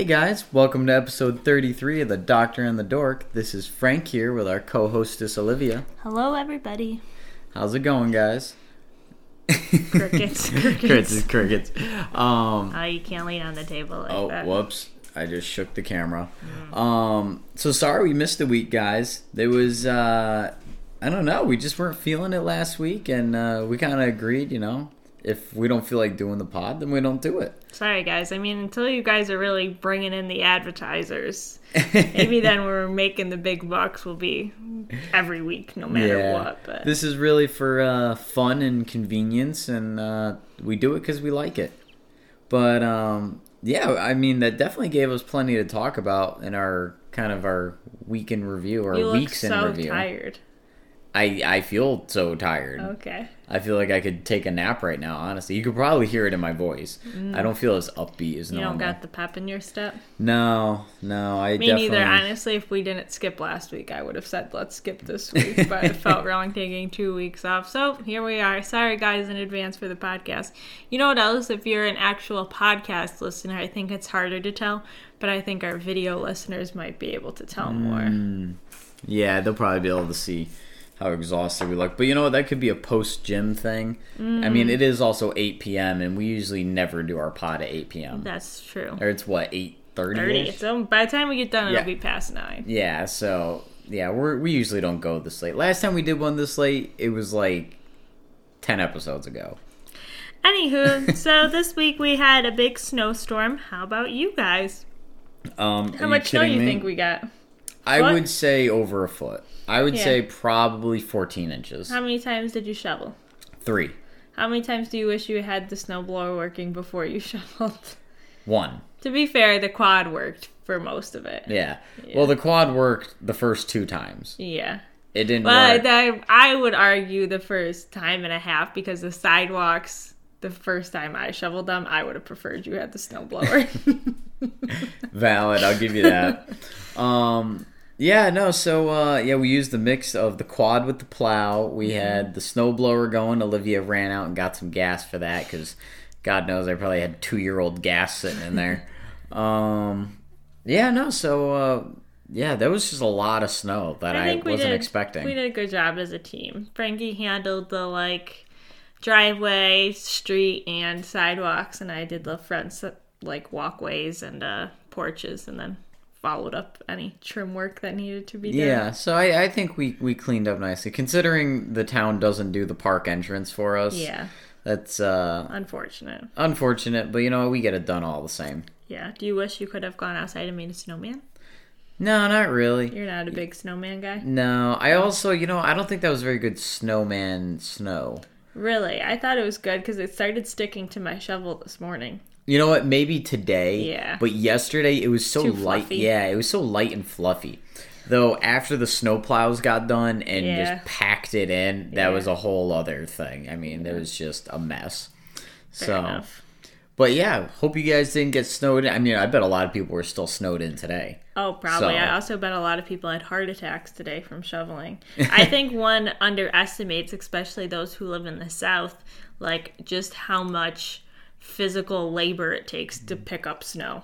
Hey guys, welcome to episode 33 of The Doctor and the Dork. This is Frank here with our co hostess Olivia. Hello, everybody. How's it going, guys? Crickets. crickets, crickets. Um, Oh, you can't lean on the table like oh, that. whoops. I just shook the camera. Um, so sorry we missed a week, guys. There was, uh, I don't know, we just weren't feeling it last week, and uh, we kind of agreed, you know, if we don't feel like doing the pod, then we don't do it. Sorry, guys. I mean, until you guys are really bringing in the advertisers, maybe then we're making the big bucks will be every week, no matter what. But This is really for uh, fun and convenience, and uh, we do it because we like it. But um, yeah, I mean that definitely gave us plenty to talk about in our kind of our week in review or you look weeks in so review. tired. I I feel so tired. Okay. I feel like I could take a nap right now. Honestly, you could probably hear it in my voice. I don't feel as upbeat as Mm. You normal. don't got the pep in your step. no, no, I Me definitely. neither. Honestly, if we didn't skip last week, I would have said let's skip this week. But it felt wrong taking two weeks off. So here we are. Sorry, guys, in advance for the podcast. You know what else? If you're an actual podcast listener, I think it's harder to tell. But I think our video listeners might be able to tell more. Yeah, they'll probably be able to see how exhausted we look. But you know what? That could be a post gym thing. I mean, Mm. it is also 8 p.m. and we usually never do our pod at 8 p.m. That's true. Or it's what 8:30. 30. So by the time we get done, Yeah. it'll be past nine. Yeah. So yeah, we're we usually don't go this late. Last time we did one this late, it was like 10 episodes ago. Anywho, so this week we had a big snowstorm. How about you guys? Um, How much snow you think we got? I would say over a foot. I would Yeah. say probably 14 inches. How many times did you shovel? Three. How many times do you wish you had the snowblower working before you shoveled? One. to be fair, the quad worked for most of it. Yeah. Well, the quad worked the first two times. Yeah. It didn't But work. I, I would argue the first time and a half because the sidewalks, the first time I shoveled them, I would have preferred you had the snowblower. Valid. I'll give you that. um, yeah, no. So uh, yeah, we used the mix of the quad with the plow. We had the snowblower going. Olivia ran out and got some gas for that because God knows I probably had two year old gas sitting in there. um, yeah, no. So uh, yeah, there was just a lot of snow that I, we wasn't did, expecting. We did a good job as a team. Frankie handled the like driveway, street, and sidewalks, and I did the front like walkways and uh, porches, and then followed up any trim work that needed to be done. Yeah, so I, I think we, we cleaned up nicely, considering the town doesn't do the park entrance for us. Yeah. That's uh, Unfortunate. unfortunate, but you know we get it done all the same. Yeah. Do you wish you could have gone outside and made a snowman? No, not really. You're not a big snowman guy? No, I also, you know, I don't think that was very good snowman snow. Really? I thought it was good because it started sticking to my shovel this morning. You know what? Maybe today. Yeah. But yesterday it was so Too light. fluffy. Yeah, it was so light and fluffy. Though after the snowplows got done and Yeah. just packed it in, that Yeah. was a whole other thing. I mean, it was just a mess. Fair so, enough. but yeah, hope you guys didn't get snowed in. I mean, I bet a lot of people were still snowed in today. Oh, probably. So- I also bet a lot of people had heart attacks today from shoveling. I think one underestimates, especially those who live in the South, like just how much physical labor it takes to pick up snow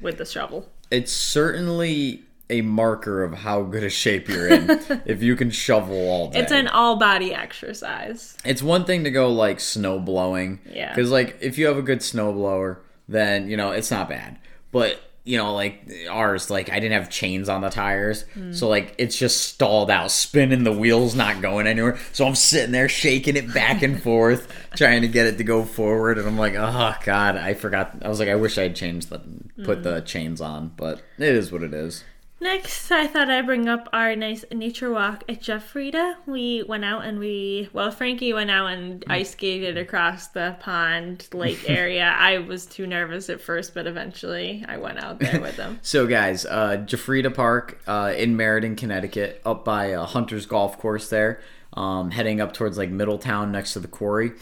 with the shovel. It's certainly a marker of how good a shape you're in if you can shovel all day. It's an all body exercise. It's one thing to go like snow blowing. Yeah. Because like if you have a good snow blower, then you know it's not bad. But you know, like ours, like I didn't have chains on the tires, so like it's just stalled out, spinning the wheels, not going anywhere. So I'm sitting there shaking it back and forth, trying to get it to go forward, and I'm like, oh god, I forgot. I was like, I wish I had changed the put mm. the chains on, but it is what it is. Next, I thought I'd bring up our nice nature walk at Jeff Giuffrida. We went out and we, well, Frankie went out and ice skated across the pond lake area. I was too nervous at first, but eventually I went out there with him. So, guys, uh, Giuffrida Park uh, in Meriden, Connecticut, up by uh, Hunter's Golf Course there, um, heading up towards like Middletown next to the quarry.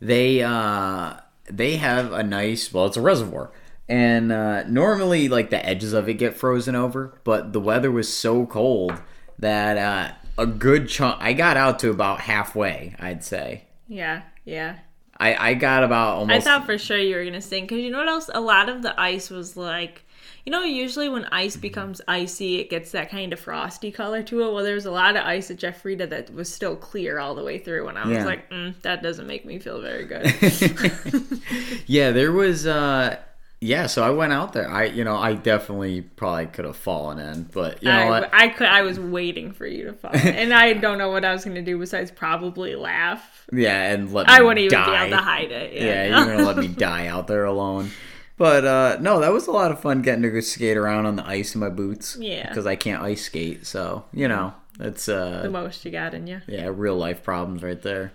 They uh, they have a nice, well, it's a reservoir. And uh, normally, like the edges of it get frozen over, but the weather was so cold that uh, a good chunk. I got out to about halfway, I'd say. Yeah, yeah. I I got about almost I thought for sure you were gonna sing because you know what else? A lot of the ice was like, you know, usually when ice becomes icy, it gets that kind of frosty color to it. Well, there was a lot of ice at Giuffrida that was still clear all the way through, and I was Yeah. like, mm, that doesn't make me feel very good. yeah, there was. uh Yeah, so I went out there. I you know I definitely probably could have fallen in, but you know I, what? I could. I was waiting for you to fall, and I don't know what I was gonna do besides probably laugh. Yeah, and let me I wouldn't even be able to hide it. Yeah, you're gonna let me die out there alone. But uh no, that was a lot of fun getting to go skate around on the ice in my boots. Yeah. Because I can't ice skate, so you know that's uh the most you got in you. yeah real life problems right there.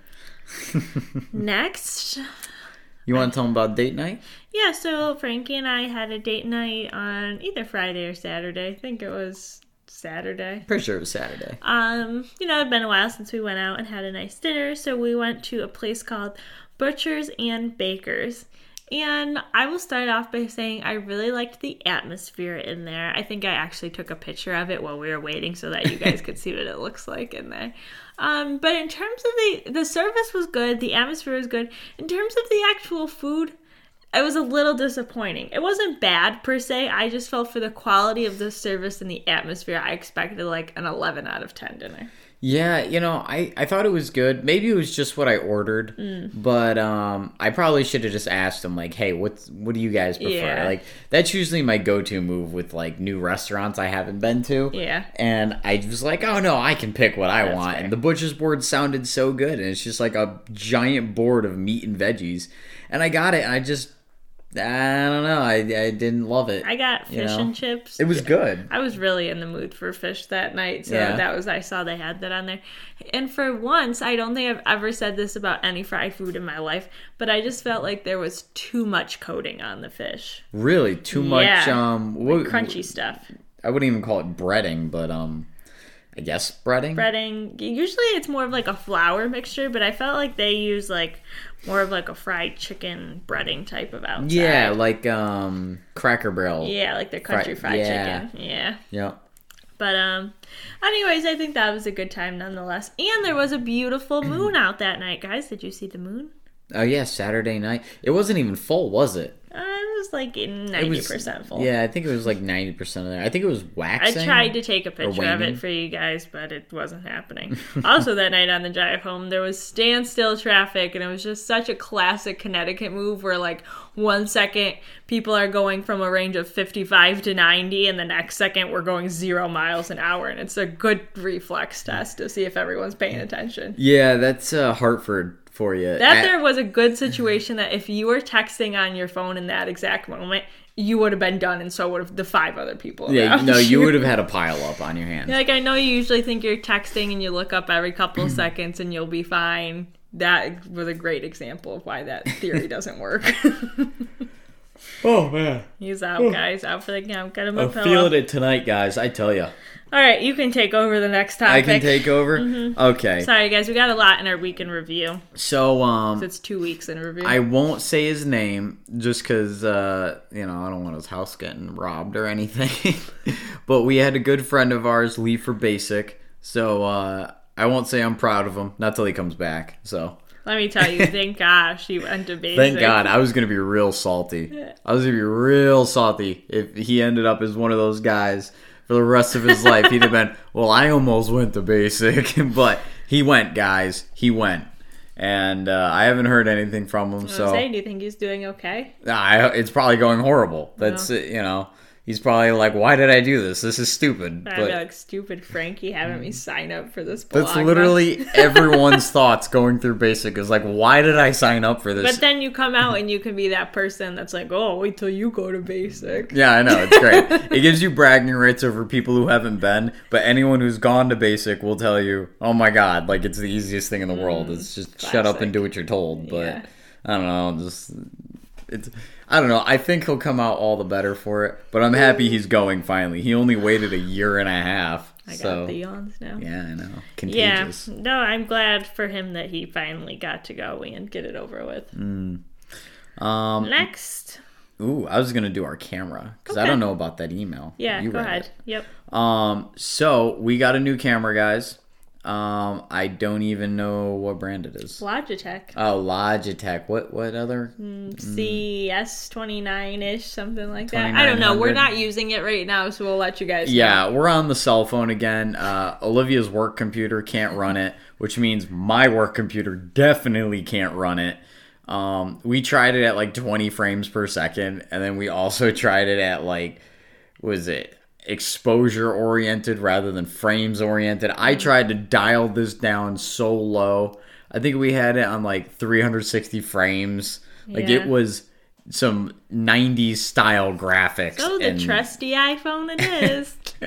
Next, You want to tell them about date night? yeah. So Frankie and I had a date night on either Friday or Saturday. I think it was Saturday. Pretty sure it was Saturday. Um, you know, it'd been a while since we went out and had a nice dinner, so we went to a place called Butchers and Bakers. And I will start off by saying I really liked the atmosphere in there. I think I actually took a picture of it while we were waiting so that you guys could see what it looks like in there. Um, but in terms of the the service was good, the atmosphere was good. In terms of the actual food, it was a little disappointing. It wasn't bad per se. I just felt for the quality of the service and the atmosphere, I expected like an 11 out of 10 dinner. Yeah, you know, I, I thought it was good. Maybe it was just what I ordered, Mm. but um, I probably should have just asked them like, "Hey, what's what do you guys prefer?" Yeah. Like that's usually my go-to move with like new restaurants I haven't been to. Yeah. And I was like, "Oh no, I can pick what I That's want." fair. And the butcher's board sounded so good, and it's just like a giant board of meat and veggies. And I got it, and I just I don't know, I I didn't love it. I got fish You know? and chips. it was good. I was really in the mood for fish that night, so Yeah. that was I saw they had that on there. And for once, I don't think I've ever said this about any fried food in my life, but I just felt like there was too much coating on the fish. Really, too much Yeah. um what, Crunchy stuff. I wouldn't even call it breading, but um, I guess breading. Breading. Usually it's more of like a flour mixture, but I felt like they use like more of like a fried chicken breading type of outside. Yeah, like um, Cracker Barrel. Yeah, like their country Fri- fried yeah. chicken. Yeah. Yeah. But um anyways, I think that was a good time nonetheless. And there was a beautiful moon out that night, guys. Did you see the moon? Oh yeah, Saturday night. It wasn't even full, was it? Was like ninety percent full. Yeah, I think it was like ninety percent of there. I think it was waxed. I tried to take a picture of it for you guys, but it wasn't happening. also, that night on the drive home, there was standstill traffic, and it was just such a classic Connecticut move where, like, one second people are going from a range of 55 to 90, and the next second we're going zero miles an hour. And it's a good reflex test to see if everyone's paying attention. Yeah, that's uh, Hartford for you. That At- there was a good situation that if you were texting on your phone in that exact moment, you would have been done, and so would have the five other people. yeah, no, you would have had a pile up on your hands. Like I know you usually think you're texting and you look up every couple of seconds and you'll be fine. That was a great example of why that theory doesn't work. Oh man, He's out, guys. Out for the count. Get him a I'm pillow. feeling it tonight, guys. I tell you, All right, you can take over the next topic. I can take over. Okay, Sorry, guys. We got a lot in our week in review. so um, It's two weeks in review. I won't say his name just because, uh, you know, I don't want his house getting robbed or anything. but we had a good friend of ours leave for basic. So uh, I won't say I'm proud of him. Not till he comes back. So Let me tell you. Thank gosh he went to basic. thank God. I was going to be real salty. I was going to be real salty if he ended up as one of those guys for the rest of his life. He'd have been, well, I almost went to basic. but he went, guys. He went. And uh, I haven't heard anything from him. So. do you think he's doing okay? I, it's probably going horrible. That's it, you know. He's probably like, "Why did I do this? This is stupid." But be like, stupid Frankie having me mm. sign up for this blog. that's literally everyone's thoughts going through basic is like, "Why did I sign up for this?" But then you come out and you can be that person that's like, oh, wait till you go to basic. yeah, I know it's great. it gives you bragging rights over people who haven't been, but anyone who's gone to basic will tell you, "Oh my god, like it's the easiest thing in the world. Mm, it's just shut up and do what you're told." But Yeah. I don't know, just it's I don't know. I think he'll come out all the better for it, but I'm happy he's going finally. He only waited a year and a half. I got the yawns now. yeah, I know. Yeah, no, I'm glad for him that he finally got to go and get it over with. Mm. Um Next, ooh, I was going to do our camera cuz I don't know about that email. yeah, You go ahead. it. Yep. Um, so we got a new camera, guys. Um, I don't even know what brand it is. Logitech. Oh, Logitech. What what other? CS twenty nine ish, something like that. I don't know. We're not using it right now, so we'll let you guys. know. Yeah, we're on the cell phone again. Uh, Olivia's work computer can't run it, which means my work computer definitely can't run it. Um, we tried it at like 20 frames per second, and then we also tried it at like, was it exposure oriented rather than frames oriented? I tried to dial this down so low. I think we had it on like 360 frames. Like Yeah. it was some 90s style graphics. So the and- trusty iPhone it is.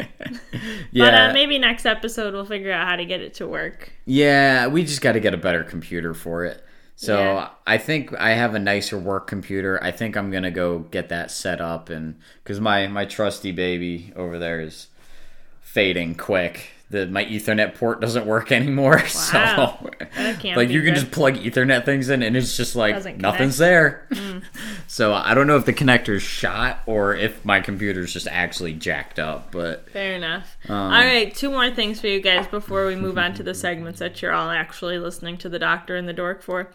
yeah. But uh, maybe next episode we'll figure out how to get it to work. Yeah, we just got to get a better computer for it. So Yeah. I think I have a nicer work computer. I think I'm gonna go get that set up, and because my my trusty baby over there is fading quick. The my Ethernet port doesn't work anymore. Wow. So like you can good. just plug Ethernet things in, and it's just like nothing's connect. Mm. there. so I don't know if the connector's shot or if my computer's just actually jacked up. But Fair enough. Um, all right, two more things for you guys before we move on to the segments that you're all actually listening to the doctor and the dork for.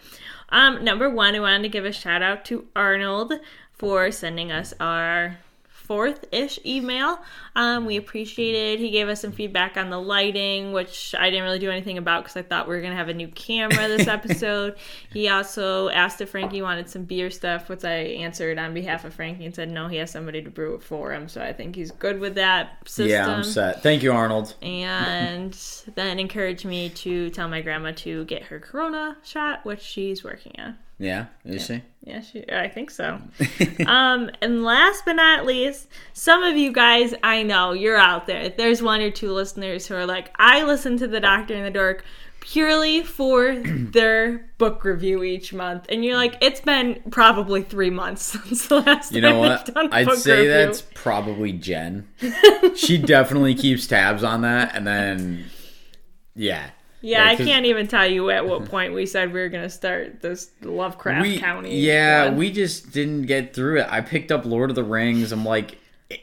Um, number one, I wanted to give a shout out to Arnold for sending us our fourth ish email. Um, we appreciated. He gave us some feedback on the lighting, which I didn't really do anything about because I thought we were gonna have a new camera this episode. he also asked if Frankie wanted some beer stuff, which I answered on behalf of Frankie and said no, he has somebody to brew it for him. So I think he's good with that system yeah, I'm set. Thank you, Arnold. and then encouraged me to tell my grandma to get her corona shot, which she's working on. Yeah, is she? Yeah, she, I think so. um, and last but not least, some of you guys I know you're out there. There's one or two listeners who are like, I listen to the Doctor in the Dork purely for their book review each month, and you're like, it's been probably three months since the last You know what? done I'd say review. that's probably Jen. she definitely keeps tabs on that, and then yeah, Yeah, Like, I can't even tell you at what point we said we were gonna start this Lovecraft we Country. yeah one. we just didn't get through it. I picked up Lord of the Rings. I'm like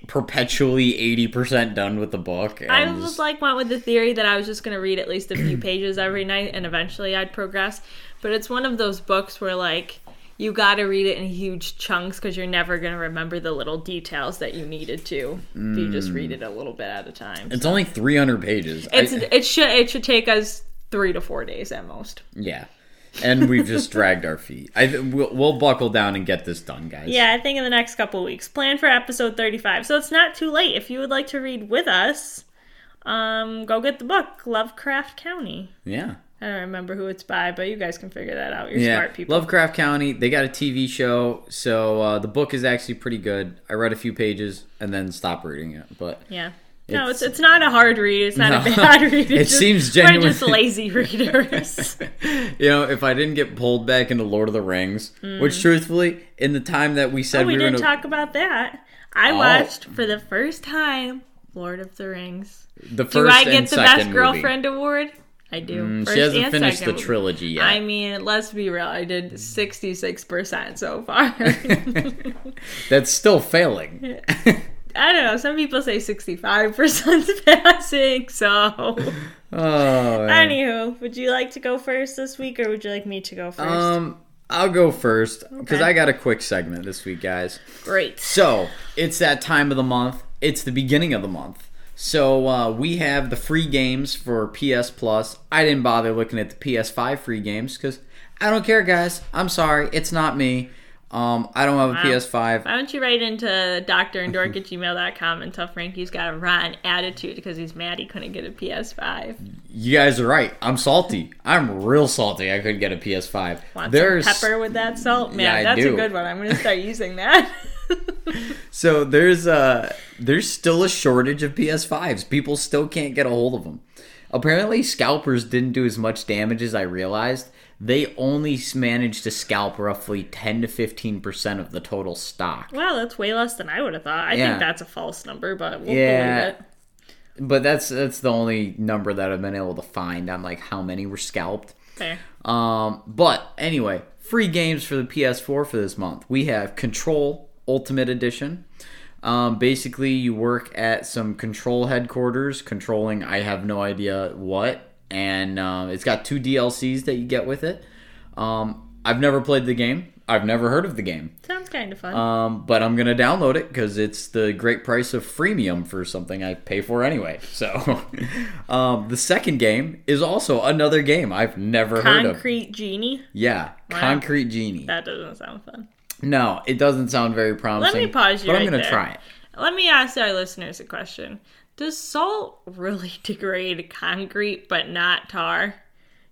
perpetually eighty percent done with the book. I was just- like went with the theory that I was just gonna read at least a few pages every night, and eventually I'd progress. But it's one of those books where like you got to read it in huge chunks because you're never gonna remember the little details that you needed to. If you just read it a little bit at a time. it's only 300 pages. I- It's it should it should take us three to four days at most. yeah, and we've just dragged our feet. I we'll, we'll buckle down and get this done, guys. Yeah, I think in the next couple of weeks. Plan for episode 35. So it's not too late. If you would like to read with us, um, go get the book, Lovecraft Country. yeah. I don't remember who it's by, but you guys can figure that out. You're Yeah, smart people. Lovecraft Country. They got a TV show, so uh, the book is actually pretty good. I read a few pages and then stopped reading it, but yeah. No, it's It's- it's not a hard read. It's not No. a bad read. It's It just, seems We're just lazy readers. you know, if I didn't get pulled back into Lord of the Rings, which truthfully, in the time that we said oh, we we, didn't gonna, talk about that. I Oh. watched for the first time Lord of the Rings. the first Do I get the best movie. girlfriend award? I do. Mm, she hasn't finished the second movie. trilogy yet. I mean, let's be real. I did 66% so far. That's still failing. I don't know. Some people say 65% passing. So, oh, man. anywho, would you like to go first this week or would you like me to go first? um, I'll go first because Okay. I got a quick segment this week, guys. Great. So it's that time of the month. It's the beginning of the month. So uh, we have the free games for PS Plus. I didn't bother looking at the PS5 free games because I don't care, guys. I'm sorry, it's not me. Um, I don't have a Wow. PS5. Why don't you write into doctorandork at gmail.com and tell Frankie's got a rotten attitude because he's mad he couldn't get a PS5. You guys are right. I'm salty. I'm real salty. I couldn't get a PS5. Want There's some pepper with that salt? Man, Yeah, that's a good one. I'm going to start using that. So there's uh there's still a shortage of PS5s. People still can't get a hold of them. Apparently scalpers didn't do as much damage as I realized. They only managed to scalp roughly 10 to 15% of the total stock. Well, that's way less than I would have thought. I Yeah. think that's a false number, but we'll Yeah. believe it. But that's that's the only number that I've been able to find on like how many were scalped. Fair. Um, but anyway, free games for the PS4 for this month. We have Control Ultimate Edition. Um, basically, you work at some control headquarters, controlling I have no idea what, and uh, it's got two DLCs that you get with it. Um, I've never played the game. I've never heard of the game. Sounds kind of fun. Um, but I'm gonna download it because it's the great price of freemium for something I pay for anyway. So, um, the second game is also another game I've never heard of. Concrete Genie? Yeah, Wow. Concrete Genie. That doesn't sound fun. No, it doesn't sound very promising. Let me pause you But I'm gonna there. try it. Let me ask our listeners a question. Does salt really degrade concrete but not tar?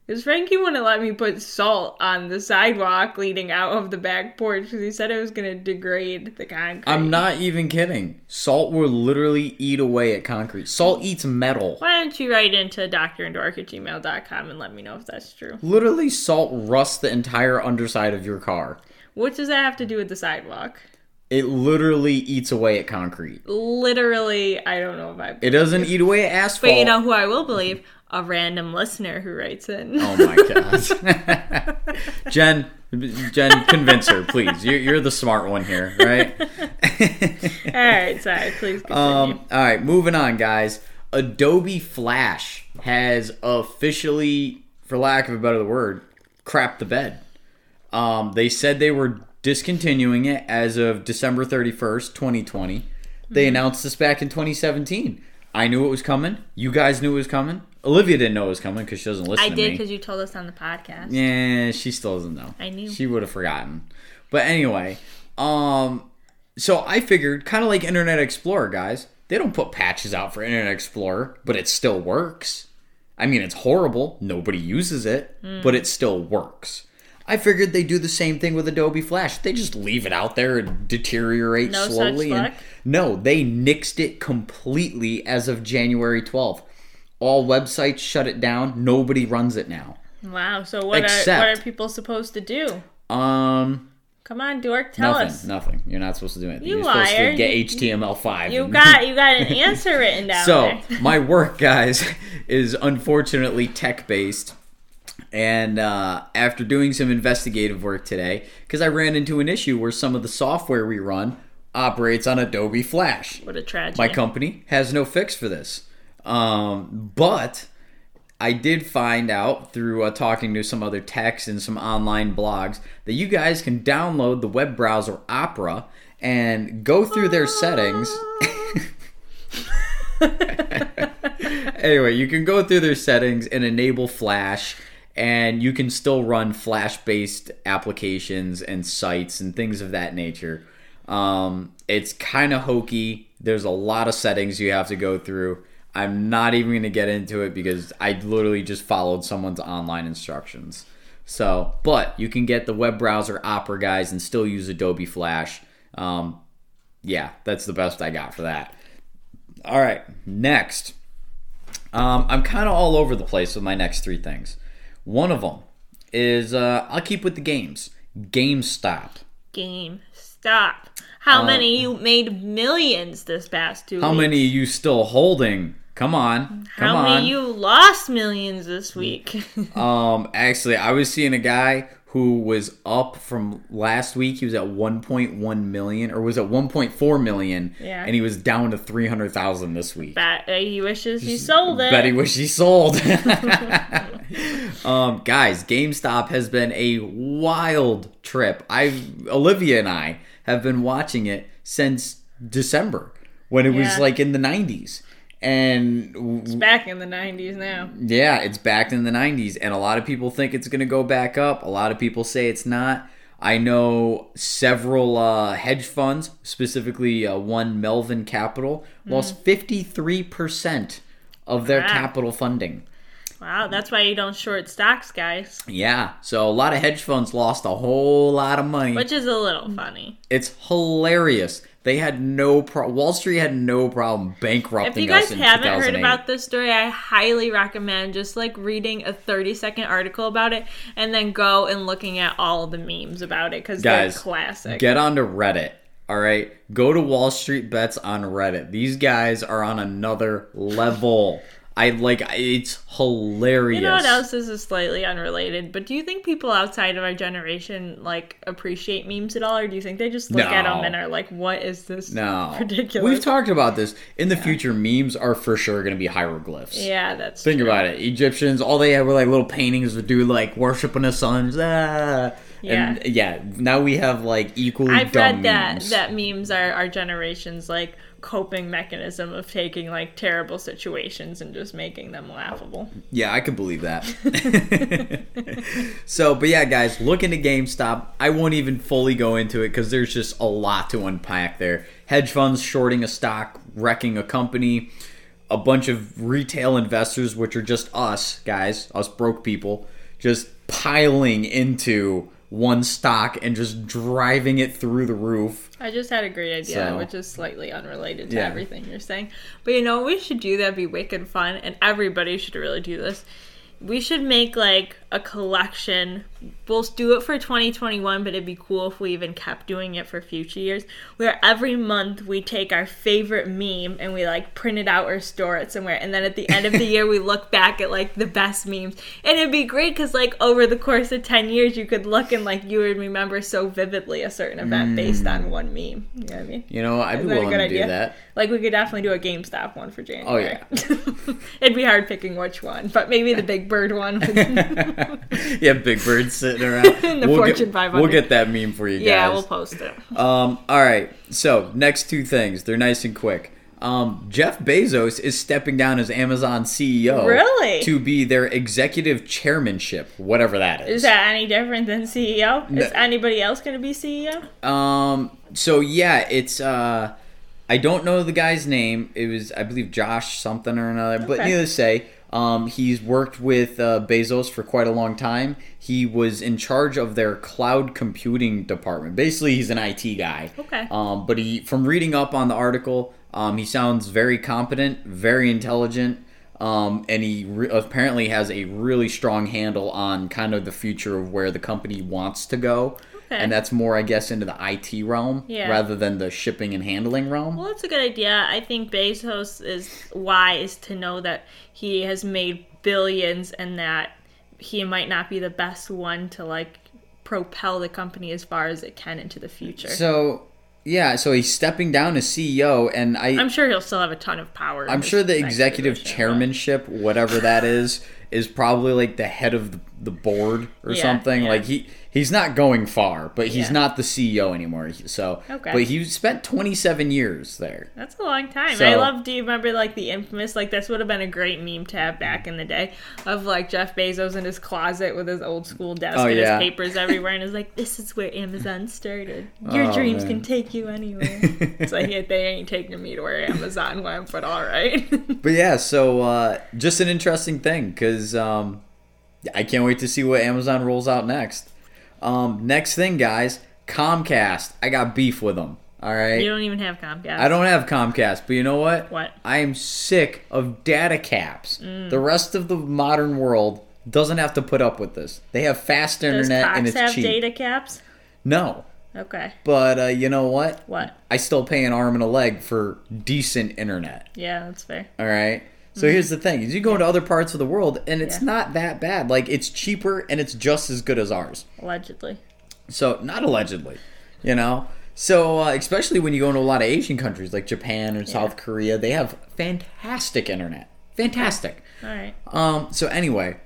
Because Frankie wouldn't let me put salt on the sidewalk leading out of the back porch because he said it was going to degrade the concrete. I'm not even kidding. Salt will literally eat away at concrete. Salt eats metal. Why don't you write into drandork at gmail.com and let me know if that's true? Literally, salt rusts the entire underside of your car. What does that have to do with the sidewalk? It literally eats away at concrete. Literally, I don't know if I. It doesn't eat away at asphalt. But you know who I will believe? A random listener who writes in. Oh my god. Jen, Jen, convince her, please. You're, you're the smart one here, right? All right, sorry. Please continue. Um, all right, moving on, guys. Adobe Flash has officially, for lack of a better word, crapped the bed. Um, they said they were discontinuing it as of December 31st, 2020. They announced this back in 2017. I knew it was coming. You guys knew it was coming. Olivia didn't know it was coming because she doesn't listen I to did because you told us on the podcast. Yeah, she still doesn't know. I knew. She would have forgotten. But anyway, um so I figured kind of like Internet Explorer guys, they don't put patches out for Internet Explorer, but it still works. I mean, it's horrible. Nobody uses it, Hmm. but it still works. I figured they do the same thing with Adobe Flash. They just leave it out there and deteriorate No such slowly. and no, they nixed it completely as of January 12th. All websites shut it down. Nobody runs it now. Wow. So what are what are people supposed to do? Um, Come on, Dork, tell nothing, us. nothing. You're not supposed to do anything. You supposed liar. to get You- HTML5. You and- got you got an answer written down so my work, guys, is unfortunately tech based. And uh, after doing some investigative work today, because I ran into an issue where some of the software we run operates on Adobe Flash. What a tragedy. My company has no fix for this. Um, but I did find out through uh, talking to some other techs and some online blogs that you guys can download the web browser Opera and go through their settings. anyway, you can go through their settings and enable Flash, and you can still run Flash based applications and sites and things of that nature. Um, it's kind of hokey. There's a lot of settings you have to go through. I'm not even going to get into it because I literally just followed someone's online instructions. So, but you can get the web browser Opera guys and still use Adobe Flash. Um, yeah, that's the best I got for that. All right, next. Um, I'm kind of all over the place with my next three things. One of them is uh, I'll keep with the games. GameStop. Game. Stop. How many you made millions this past two Uh, How weeks? many are you still holding? Come on, come How on. many you lost millions this week? Um, actually, I was seeing a guy who was up from last week. He was at 1.1 million, or was at 1.4 million, Yeah. and he was down to 300,000 this week. Bet uh, he wishes he sold it. Bet he wish he sold. um, guys, GameStop has been a wild trip. I, Olivia and I have been watching it since December when it was like in the 90s, and it's Back in the 90s now. yeah, it's back in the 90s, and a lot of people think it's going to go back up. A lot of people say it's not. I know several uh, hedge funds, specifically uh, one Melvin Capital, lost 53% of their Wow. capital funding. Wow, that's why you don't short stocks, guys. Yeah, so a lot of hedge funds lost a whole lot of money. Which is a little funny. it's hilarious. They had no pro- Wall Street had no problem bankrupting us. If you guys haven't heard about this story, I highly recommend just like reading a 30 second article about it and then go and looking at all the memes about it because they're Guys, classic. Get onto Reddit. All right, go to Wall Street Bets on Reddit. These guys are on another level. I like it's hilarious. You know what else is slightly unrelated? But do you think people outside of our generation like appreciate memes at all, or do you think they just look at them and are like, "What is this? No, ridiculous." We've talked about this. In the future, memes are for sure going to be hieroglyphs. yeah, that's Think true. about it. Egyptians, all they had were like little paintings of dude like worshiping the suns. Ah. Yeah. And yeah, now we have like equally I've dumb read that memes. that memes are our generation's like coping mechanism of taking like terrible situations and just making them laughable. Yeah, I could believe that. so, but yeah, guys, look into GameStop. I won't even fully go into it because there's just a lot to unpack there. Hedge funds shorting a stock, wrecking a company, a bunch of retail investors, which are just us, guys, us broke people, just piling into one stock and just driving it through the roof. I just had a great idea, So- which is slightly unrelated to Yeah. everything you're saying. But you know, what we should do that'd be wicked fun, and everybody should really do this. We should make like a collection. We'll do it for 2021, but it'd be cool if we even kept doing it for future years. Where every month we take our favorite meme and we like print it out or store it somewhere, and then at the end of the year we look back at like the best memes, and it'd be great because like over the course of 10 years you could look and like you would remember so vividly a certain event mm. based on one meme. You know what I mean? You know, I'd be Is that a willing to idea? do that. Like we could definitely do a GameStop one for January. Oh, yeah. It'd be hard picking which one, but maybe the Big Bird one. yeah, Big Bird sitting around. The we'll Fortune get, 500. We'll get that meme for you guys. yeah, we'll post it. Um, all right. So next two things, they're nice and quick. Um, Jeff Bezos is stepping down as Amazon CEO. Really? To be their executive chairmanship, whatever that is. Is that any different than CEO? No. Is anybody else going to be CEO? Um. So yeah, it's uh, I don't know the guy's name. It was I believe Josh something or another. But Okay. needless to say, um, he's worked with uh, Bezos for quite a long time. He was in charge of their cloud computing department. Basically, he's an IT guy. Okay. Um, but he, from reading up on the article, um, he sounds very competent, very intelligent. Um, and he re- apparently has a really strong handle on kind of the future of where the company wants to go. Okay. And that's more, I guess, into the IT realm Yeah. rather than the shipping and handling realm. Well, that's a good idea. I think Bezos is wise to know that he has made billions and that he might not be the best one to like propel the company as far as it can into the future. So, yeah, so he's stepping down as CEO, and I, I'm sure he'll still have a ton of power. I'm sure the executive but- chairmanship, whatever that is, is probably like the head of the, board or Yeah, something. yeah. Like he he's not going far, but he's Yeah. not the CEO anymore. So, Okay. but he spent 27 years there. That's a long time. So- I love. Do you remember like the infamous? Like this would have been a great meme to have back in the day of like Jeff Bezos in his closet with his old school desk Oh, and his papers everywhere, and is like, "This is where Amazon started. Your Oh, dreams man. can take you anywhere." it's like yeah, they ain't taking me to where Amazon went, but all right. But yeah, so uh, just an interesting thing because um, I can't wait to see what Amazon rolls out next. Um, next thing, guys, Comcast. I got beef with them. All right. you don't even have Comcast. I don't have Comcast, but you know what? What? I am sick of data caps. Mm. The rest of the modern world doesn't have to put up with this. They have fast internet and it's have cheap. data caps? No, Okay. but uh, you know what? What? I still pay an arm and a leg for decent internet. Yeah, that's fair. All right. So here's the thing: is you go into other parts of the world, and it's Mm-hmm. Yeah. not that bad. Like it's cheaper and it's just as good as ours. Allegedly. So not allegedly, you know. So uh, especially when you go into a lot of Asian countries like Japan and South Korea, they have fantastic internet. Fantastic. All right. Um. So anyway,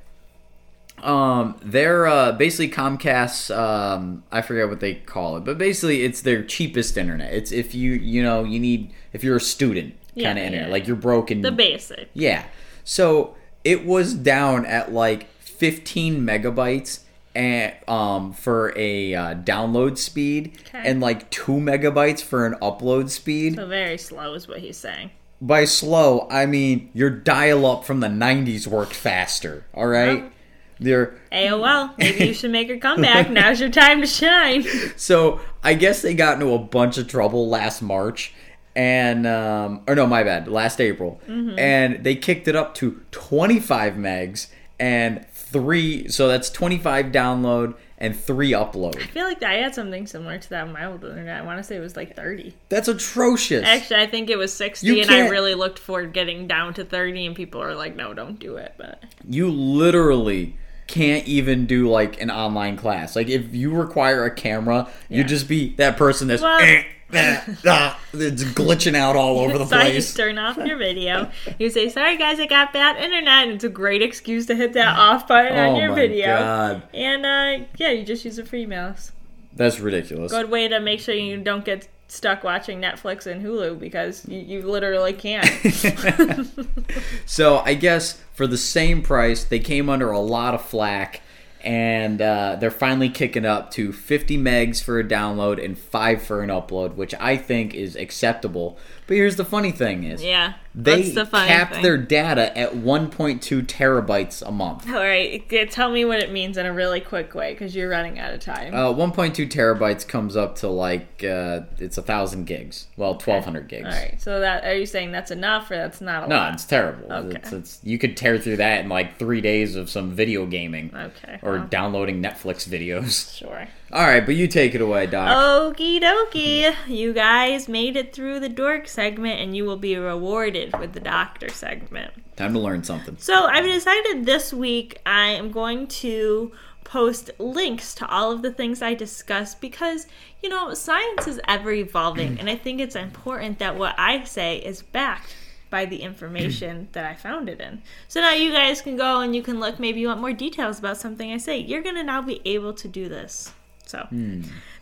um, they're uh, basically Comcast's. Um, I forget what they call it, but basically it's their cheapest internet. It's if you you know you need if you're a student Yeah, kind of internet, yeah. like you're broken. The basic. Yeah. So it was down at like 15 megabytes and um for a uh, download speed Okay. and like 2 megabytes for an upload speed. So very slow is what he's saying. By slow, I mean your dial up from the 90s worked faster, all right? Oh. They're AOL, maybe you should make a comeback. Now's your time to shine. So I guess they got into a bunch of trouble last March, and um, or no, my bad, last April, and they kicked it up to 25 megs and three. So that's 25 download and three upload. I feel like I had something similar to that on my old internet. I want to say it was like 30. That's atrocious. Actually, I think it was 60, You and I really looked forward getting down to 30, and people are like, no, don't do it. But you literally can't even do like an online class. Like if you require a camera, Yeah. you'd just be that person that's Well- eh, eh, ah, it's glitching out all over the place. so you place. turn off your video. You say, sorry guys, I got bad internet. And it's a great excuse to hit that off button Oh on your my video. god, And uh, yeah, you just use a free mouse. that's ridiculous. Good way to make sure you don't get stuck watching Netflix and Hulu because you, you literally can't. so I guess for the same price, they came under a lot of flack, and uh, they're finally kicking up to 50 megs for a download and five for an upload, which I think is acceptable. But here's the funny thing: is yeah, they the cap thing. their data at 1.2 terabytes a month. All right, tell me what it means in a really quick way because you're running out of time. Uh, 1.2 terabytes comes up to like uh, it's a thousand gigs. Well, 1200 gigs. All right, so that are you saying that's enough or that's not a lot? No, lot? it's terrible. Okay. It's, it's you could tear through that in like three days of some video gaming Okay, or well, downloading Netflix videos. sure. All right, but you take it away, Doc. Okie dokie, you guys made it through the dork segment, and you will be rewarded with the doctor segment. Time to learn something. So I've decided this week I am going to post links to all of the things I discussed because you know science is ever evolving, mm. and I think it's important that what I say is backed by the information mm. that I found it in. So now you guys can go and you can look. Maybe you want more details about something I say. You're gonna now be able to do this. So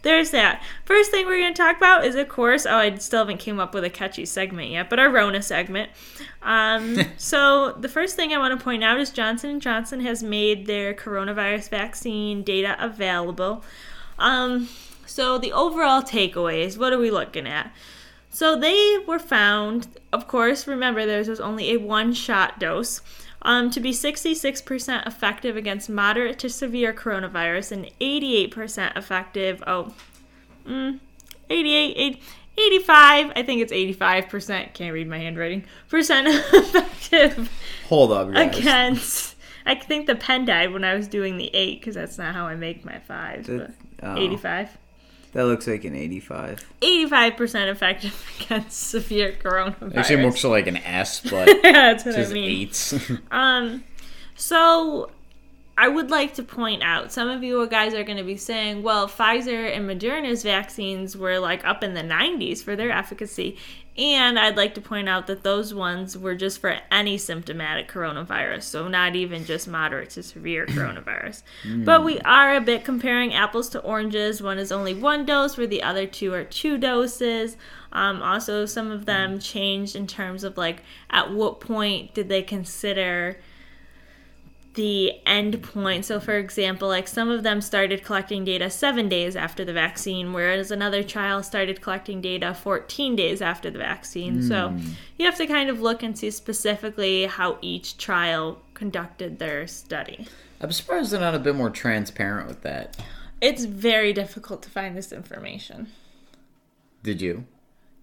there's that. First thing we're going to talk about is, of course, oh, I still haven't came up with a catchy segment yet, but our Rona segment. Um, so the first thing I want to point out is Johnson & Johnson has made their coronavirus vaccine data available. Um, so the overall takeaways, what are we looking at? So they were found, of course, remember theirs was only a one shot dose, um, to be 66% effective against moderate to severe coronavirus and 88% effective. Oh, mm, 88, eight- 85, I think it's 85%, can't read my handwriting, percent effective Hold up, guys. against. I think the pen died when I was doing the 8 because that's not how I make my 5s. But That- oh, 85. That looks like an 85. 85% effective against severe coronavirus. Actually, it looks like an S, but yeah, that's what just I mean. eights. Um, so I would like to point out some of you guys are going to be saying, well, Pfizer and Moderna's vaccines were like up in the 90s for their efficacy. And I'd like to point out that those ones were just for any symptomatic coronavirus, so not even just moderate to severe coronavirus. But we are a bit comparing apples to oranges. One is only one dose, where the other two are two doses. Um, also, some of them changed in terms of like at what point did they consider the end point. So, for example, like some of them started collecting data seven days after the vaccine, whereas another trial started collecting data 14 days after the vaccine. So, you have to kind of look and see specifically how each trial conducted their study. I'm surprised they're not a bit more transparent with that. It's very difficult to find this information. Did you?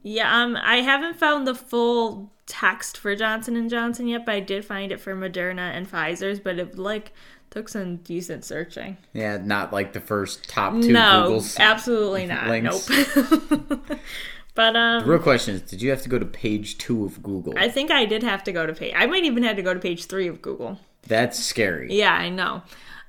Yeah, um, I haven't found the full text for Johnson and Johnson yet, but I did find it for Moderna and Pfizer's. But it like took some decent searching. Yeah, not like the first top two no, Google's. absolutely not. links. Nope. but The um, real question is, did you have to go to page two of Google? I think I did have to go to page. I might even had to go to page three of Google. That's scary. Yeah, I know.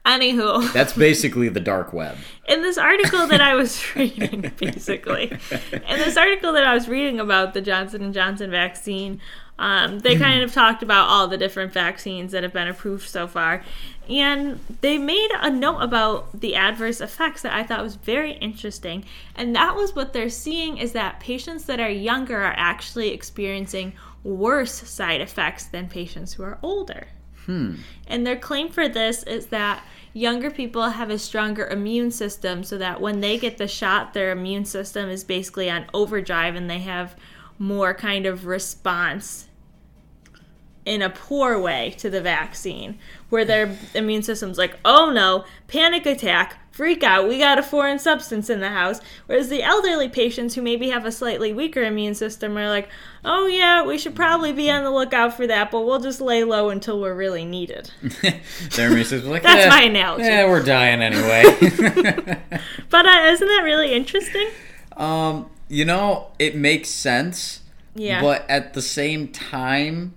Anywho, That's basically the dark web. in this article that I was reading, basically, in this article that I was reading about the Johnson and Johnson vaccine, um, they kind of talked about all the different vaccines that have been approved so far, and they made a note about the adverse effects that I thought was very interesting, and that was what they're seeing is that patients that are younger are actually experiencing worse side effects than patients who are older. Hmm. And their claim for this is that younger people have a stronger immune system so that when they get the shot, their immune system is basically on overdrive and they have more kind of response in a poor way to the vaccine, where their immune system's like, oh no, panic attack, freak out, we got a foreign substance in the house. Whereas the elderly patients who maybe have a slightly weaker immune system are like, oh yeah, we should probably be on the lookout for that, but we'll just lay low until we're really needed. Jeremy says, like, That's "Eh, my analogy. Yeah, we're dying anyway. But uh, isn't that really interesting? um, you know, it makes sense. Yeah. But at the same time,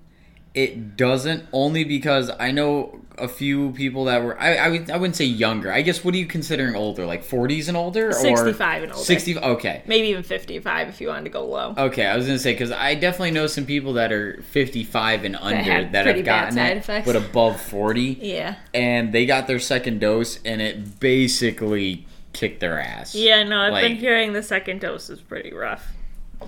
it doesn't. Only because I know a few people that were. I I, would, I wouldn't say younger. I guess what are you considering older? Like forties and older, or 65 and older. Sixty. Okay. Maybe even 55 if you wanted to go low. Okay, I was gonna say because I definitely know some people that are fifty-five and under that, pretty have gotten side it, effects. but above forty, Yeah. and they got their second dose, and it basically kicked their ass. Yeah, no, I've been hearing the second dose is pretty rough.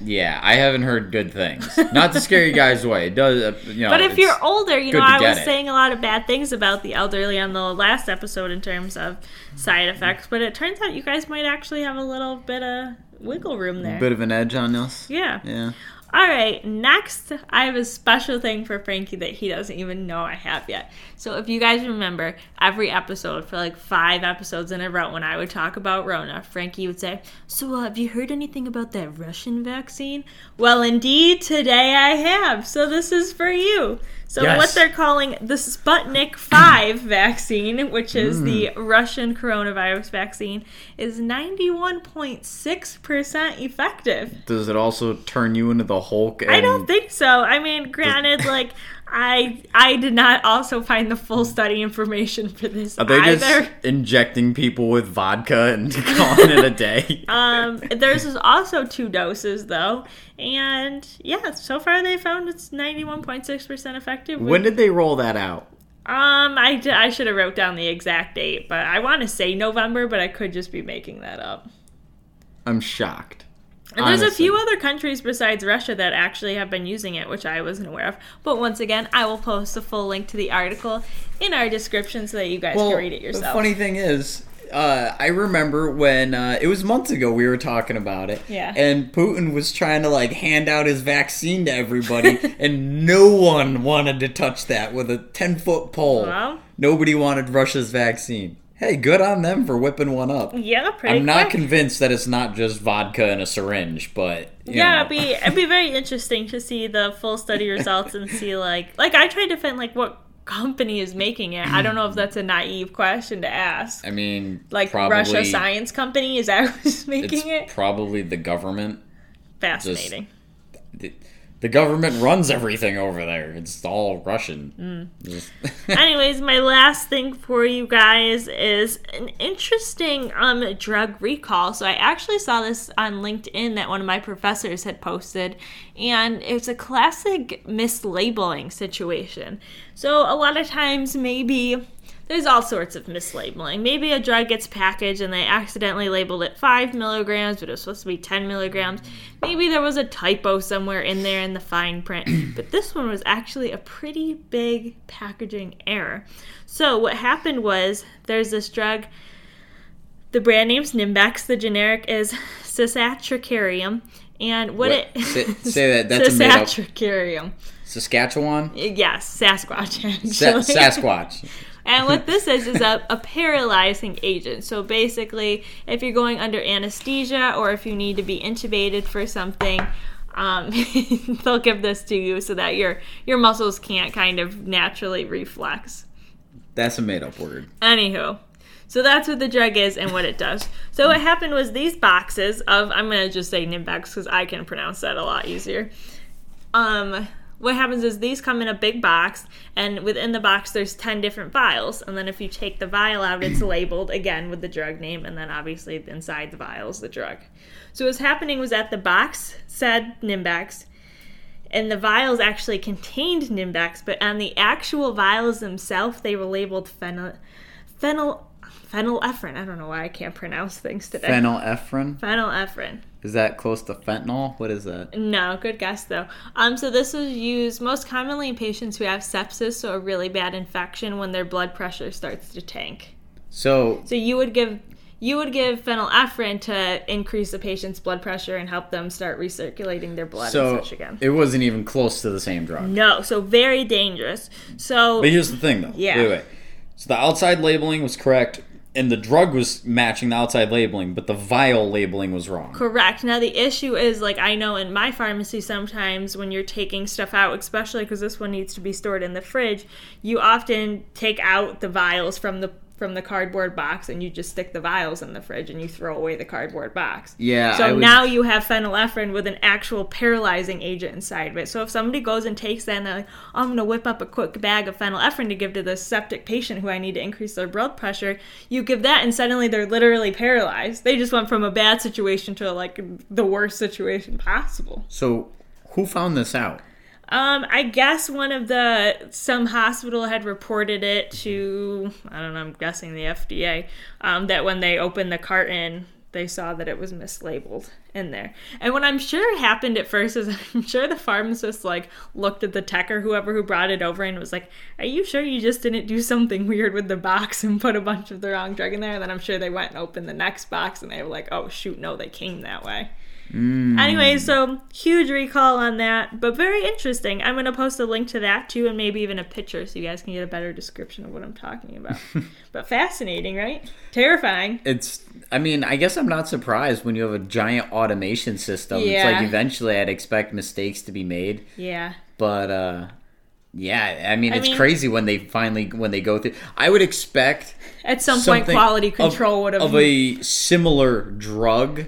Yeah, I haven't heard good things. Not to scare you guys away. It does, uh, you know. But if you're older, you know, I was it. saying a lot of bad things about the elderly on the last episode in terms of side effects, but it turns out you guys might actually have a little bit of wiggle room there. A bit of an edge on us. yeah. Yeah. All right, next, I have a special thing for Frankie that he doesn't even know I have yet. So, if you guys remember, every episode for like five episodes in a row, when I would talk about Rona, Frankie would say, So, uh, have you heard anything about that Russian vaccine? Well, indeed, today I have. So, this is for you. So, Yes. what they're calling the Sputnik 5 vaccine, which is the mm. Russian coronavirus vaccine, is 91.6% effective. does it also turn you into the Hulk? And I don't think so. I mean, granted, like I I did not also find the full study information for this Are they either. just injecting people with vodka and calling it a day? Um, theirs is also two doses though, and yeah, so far they found it's ninety one point six percent effective. when did they roll that out? um, I, I should have wrote down the exact date, but I want to say November, but I could just be making that up. I'm shocked. And there's a few other countries besides Russia that actually have been using it, which I wasn't aware of. But once again, I will post a full link to the article in our description so that you guys can read it yourself. The funny thing is, uh, I remember when uh, it was months ago we were talking about it. Yeah. And Putin was trying to like hand out his vaccine to everybody, and no one wanted to touch that with a ten foot pole. Well. Nobody wanted Russia's vaccine. Hey, good on them for whipping one up. yeah, pretty I'm not quick. convinced that it's not just vodka and a syringe, but you yeah, know. it'd be it'd be very interesting to see the full study results and see like like I tried to find like what company is making it. I don't know if that's a naive question to ask. I mean, Like probably, Russia Science Company is that who's making it? probably the government. Fascinating. The, the government runs everything over there. It's all Russian. Just- Anyways, my last thing for you guys is an interesting um drug recall. So I actually saw this on LinkedIn that one of my professors had posted, and it's a classic mislabeling situation. So a lot of times, maybe there's all sorts of mislabeling. Maybe a drug gets packaged and they accidentally labeled it 5 milligrams, but it was supposed to be 10 milligrams. Maybe there was a typo somewhere in there in the fine print. but this one was actually a pretty big packaging error. So, what happened was there's this drug. The brand name's Nimbex. The generic is Cisatracurium. And what, What? it Say- say that, that's a made up- Cisatracurium. Saskatchewan? Yes, Sasquatch. Sa- Sasquatch. And what this is is a, a paralyzing agent. So basically, if you're going under anesthesia or if you need to be intubated for something, um, they'll give this to you so that your your muscles can't kind of naturally reflex. That's a made up word. Anywho, so that's what the drug is and what it does. So what happened was these boxes of I'm gonna just say Nimbex because I can pronounce that a lot easier. Um, what happens is these come in a big box, and within the box there's ten different vials, and then if you take the vial out, it's labeled again with the drug name, and then obviously inside the vial is the drug. So what's happening was that the box said Nimbex and the vials actually contained Nimbex but on the actual vials themselves, they were labeled phenyl, phenyl, phenylephrine. I don't know why I can't pronounce things today. Phenylephrine? Phenylephrine. Is that close to fentanyl? What is that? No, good guess though. Um, so this is used most commonly in patients who have sepsis, so a really bad infection when their blood pressure starts to tank. So, So you would give you would give phenylephrine to increase the patient's blood pressure and help them start recirculating their blood so and such again. it wasn't even close to the same drug. No, so very dangerous. So But here's the thing, though. Yeah. Wait, wait. So the outside labeling was correct. And the drug was matching the outside labeling, but the vial labeling was wrong. Correct. Now the issue is like I know in my pharmacy sometimes when you're taking stuff out, especially because this one needs to be stored in the fridge, you often take out the vials from the from the cardboard box and you just stick the vials in the fridge and you throw away the cardboard box. Yeah. So would- now you have phenylephrine with an actual paralyzing agent inside of it. So if somebody goes and takes that and they're like, oh, I'm going to whip up a quick bag of phenylephrine to give to this septic patient who I need to increase their blood pressure, you give that and suddenly they're literally paralyzed. They just went from a bad situation to like the worst situation possible. So, who found this out? Um, I guess one of the some hospital had reported it to I don't know. I'm guessing the FDA. Um, that when they opened the carton, they saw that it was mislabeled in there. And what I'm sure happened at first is I'm sure the pharmacist like looked at the tech or whoever who brought it over and was like, "Are you sure you just didn't do something weird with the box and put a bunch of the wrong drug in there?" And then I'm sure they went and opened the next box and they were like, "Oh shoot, no, they came that way." Anyway, so huge recall on that, but very interesting. I'm going to post a link to that too, and maybe even a picture so you guys can get a better description of what I'm talking about. but fascinating, right? Terrifying. It's. I mean, I guess I'm not surprised when you have a giant automation system. It's Yeah. like eventually I'd expect mistakes to be made, Yeah. but uh yeah, I mean, I it's mean- crazy when they finally when they go through. I would expect At some point, quality control would have. of a similar drug,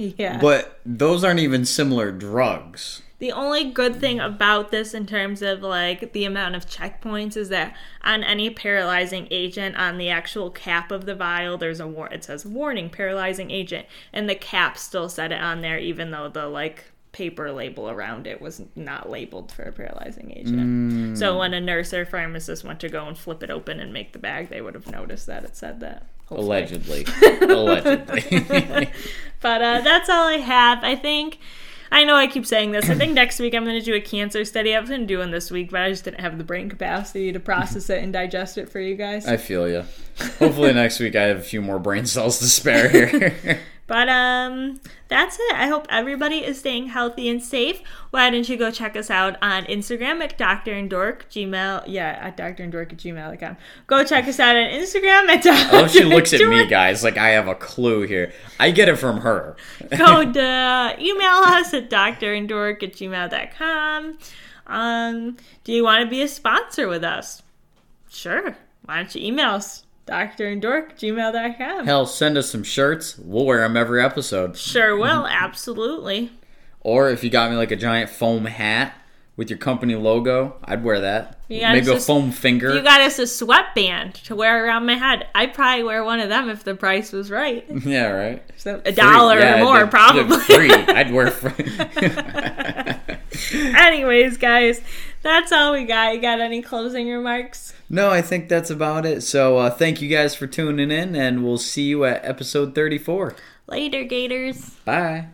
yeah. but those aren't even similar drugs. The only good thing about this in terms of like the amount of checkpoints is that on any paralyzing agent on the actual cap of the vial there's a war it says warning paralyzing agent and the cap still said it on there even though the like paper label around it was not labeled for a paralyzing agent. So hmm. when a nurse or pharmacist went to go and flip it open and make the bag they would have noticed that it said that. Hopefully. Allegedly, allegedly. But uh, that's all I have. I think. I know I keep saying this. I think next week I'm going to do a cancer study. I was going to do one this week, but I just didn't have the brain capacity to process it and digest it for you guys. I feel you. Hopefully next week I have a few more brain cells to spare here. But um, that's it. I hope everybody is staying healthy and safe. Why don't you go check us out on Instagram at Doctor and Dork Gmail? Yeah, at Doctor and Dork at gmail.com. Go check us out on Instagram at Doctor. oh, she looks at me, guys, like I have a clue here. I get it from her. go to email us at Doctor and Dork at gmail.com. Um, do you want to be a sponsor with us? Sure. Why don't you email us? Doctoranddork gmail.com. Hell, send us some shirts. We'll wear them every episode. Sure will, absolutely. Or if you got me like a giant foam hat with your company logo, I'd wear that. Maybe it's a foam finger. You got us a sweatband to wear around my head. I'd probably wear one of them if the price was right. yeah, right. So a dollar Yeah, or more, they're- probably. they're Free. I'd wear free. Anyways, guys, that's all we got. You got any closing remarks? no, I think that's about it. So uh, thank you guys for tuning in, and we'll see you at episode 34. Later, Gators. Bye.